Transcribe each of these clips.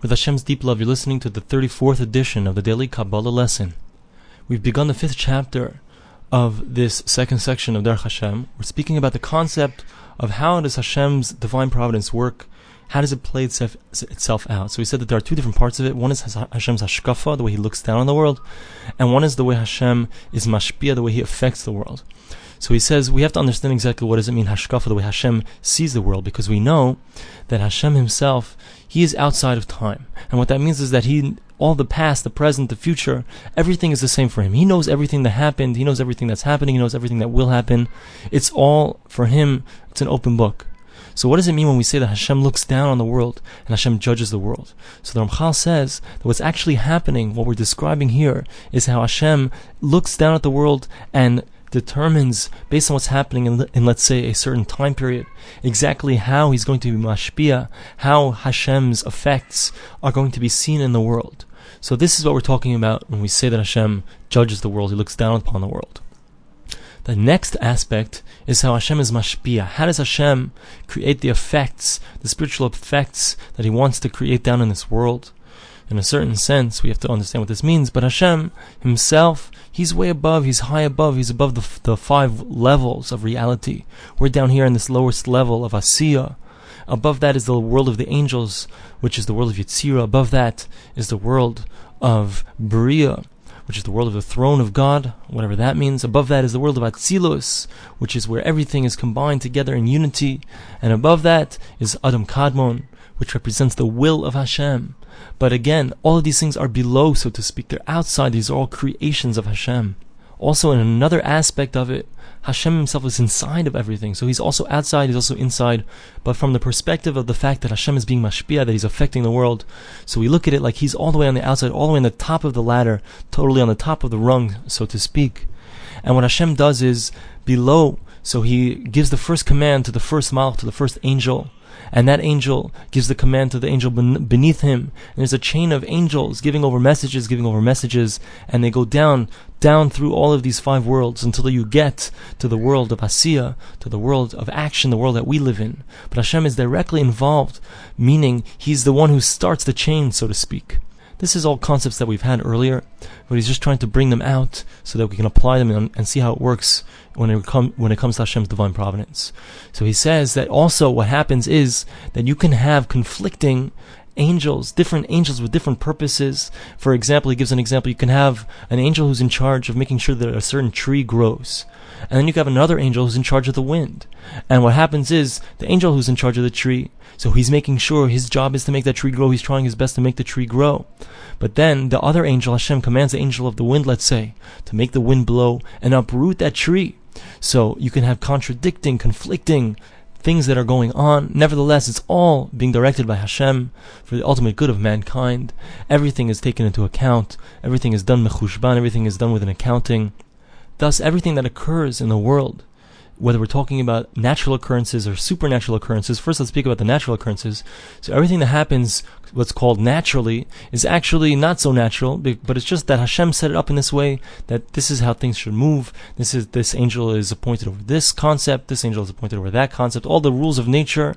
With Hashem's deep love, you're listening to the 34th edition of the Daily Kabbalah Lesson. We've begun the fifth chapter of this second section of Derech Hashem. We're speaking about the concept of how does Hashem's divine providence work, how does it play itself, itself out. So we said that there are two different parts of it. One is Hashem's Hashkafa, the way He looks down on the world, and one is the way Hashem is Mashpia, the way He affects the world. So he says we have to understand exactly what does it mean Hashkafa, the way Hashem sees the world, because we know that Hashem Himself, He is outside of time, and what that means is that He, all the past, the present, the future, everything is the same for Him. He knows everything that happened. He knows everything that's happening. He knows everything that will happen. It's all for Him. It's an open book. So what does it mean when we say that Hashem looks down on the world and Hashem judges the world? So the Ramchal says that what's actually happening, what we're describing here, is how Hashem looks down at the world and determines, based on what's happening in, in, let's say, a certain time period, exactly how he's going to be mashpia, how Hashem's effects are going to be seen in the world. So this is what we're talking about when we say that Hashem judges the world, he looks down upon the world. The next aspect is how Hashem is mashpia. How does Hashem create the effects, the spiritual effects that he wants to create down in this world? In a certain sense, we have to understand what this means, but Hashem himself He's way above, he's high above, he's above the, the five levels of reality. We're down here in this lowest level of Asiya. Above that is the world of the angels, which is the world of Yetzirah. Above that is the world of Bria, which is the world of the throne of God, whatever that means. Above that is the world of Atzilus, which is where everything is combined together in unity. And above that is Adam Kadmon, which represents the will of Hashem. But again, all of these things are below, so to speak. They're outside. These are all creations of Hashem. Also, in another aspect of it, Hashem himself is inside of everything. So he's also outside, he's also inside. But from the perspective of the fact that Hashem is being mashpia, that he's affecting the world, so we look at it like he's all the way on the outside, all the way on the top of the ladder, totally on the top of the rung, so to speak. And what Hashem does is below, so he gives the first command to the first malach, to the first angel, and that angel gives the command to the angel beneath him. And there's a chain of angels giving over messages, giving over messages, and they go down, down through all of these five worlds until you get to the world of Asiya, to the world of action, the world that we live in. But Hashem is directly involved, meaning He's the one who starts the chain, so to speak. This is all concepts that we've had earlier, but he's just trying to bring them out so that we can apply them and, and see how it works when it, com- when it comes to Hashem's divine providence. So he says that also what happens is that you can have conflicting angels, different angels with different purposes. For example, he gives an example. You can have an angel who's in charge of making sure that a certain tree grows. And then you can have another angel who's in charge of the wind. And what happens is the angel who's in charge of the tree, so he's making sure his job is to make that tree grow. He's trying his best to make the tree grow. But then the other angel, Hashem, commands the angel of the wind, let's say, to make the wind blow and uproot that tree. So you can have contradicting, conflicting things that are going on. Nevertheless, it's all being directed by Hashem for the ultimate good of mankind. Everything is taken into account. Everything is done mechushban. Everything is done with an accounting. Thus, everything that occurs in the world, whether we're talking about natural occurrences or supernatural occurrences, first let's speak about the natural occurrences. So everything that happens, what's called naturally, is actually not so natural, but it's just that Hashem set it up in this way that this is how things should move. This is this angel is appointed over this concept. This angel is appointed over that concept. All the rules of nature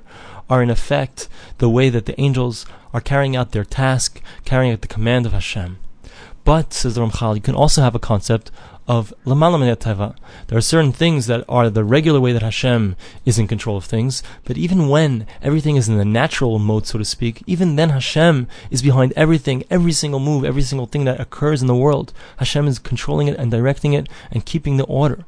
are in effect the way that the angels are carrying out their task, carrying out the command of Hashem. But, says the Ramchal, you can also have a concept of Teva. There are certain things that are the regular way that Hashem is in control of things, but even when everything is in the natural mode, so to speak, even then Hashem is behind everything, every single move, every single thing that occurs in the world. Hashem is controlling it and directing it and keeping the order.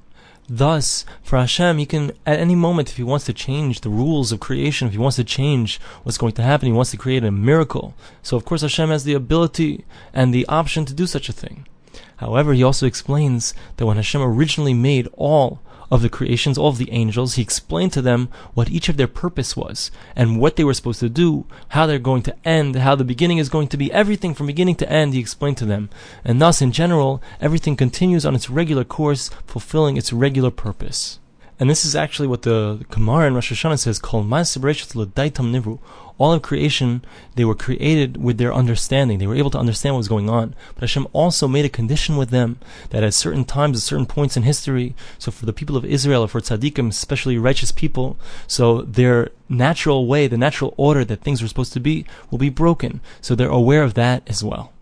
Thus, for Hashem, he can, at any moment, if he wants to change the rules of creation, if he wants to change what's going to happen, he wants to create a miracle. So, of course, Hashem has the ability and the option to do such a thing. However, he also explains that when Hashem originally made all of the creations, all of the angels, he explained to them what each of their purpose was and what they were supposed to do, how they're going to end, how the beginning is going to be, everything from beginning to end, he explained to them. And thus, in general, everything continues on its regular course, fulfilling its regular purpose. And this is actually what the Gemara in Rosh Hashanah says, called Daitam Nivru. All of creation, they were created with their understanding. They were able to understand what was going on. But Hashem also made a condition with them that at certain times, at certain points in history, so for the people of Israel, or for tzaddikim, especially righteous people, so their natural way, the natural order that things were supposed to be, will be broken. So they're aware of that as well.